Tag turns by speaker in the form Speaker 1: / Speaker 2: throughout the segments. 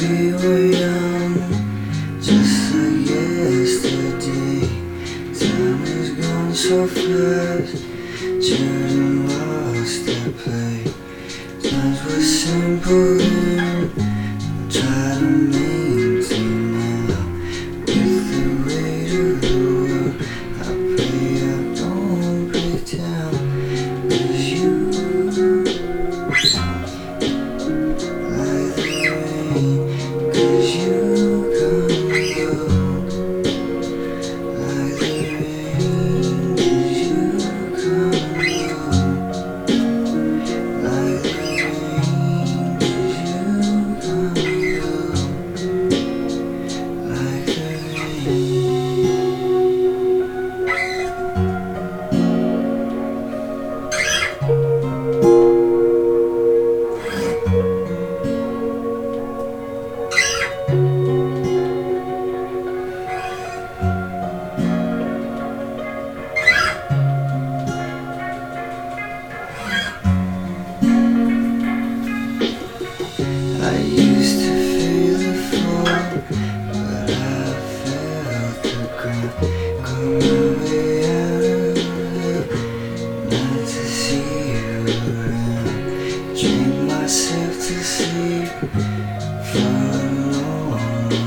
Speaker 1: we were young, just like yesterday. Time has gone so fast, children lost their play. Times were simple.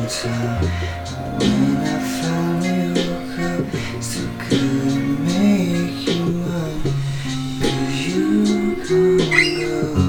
Speaker 1: When I make you. mine Cause you can't go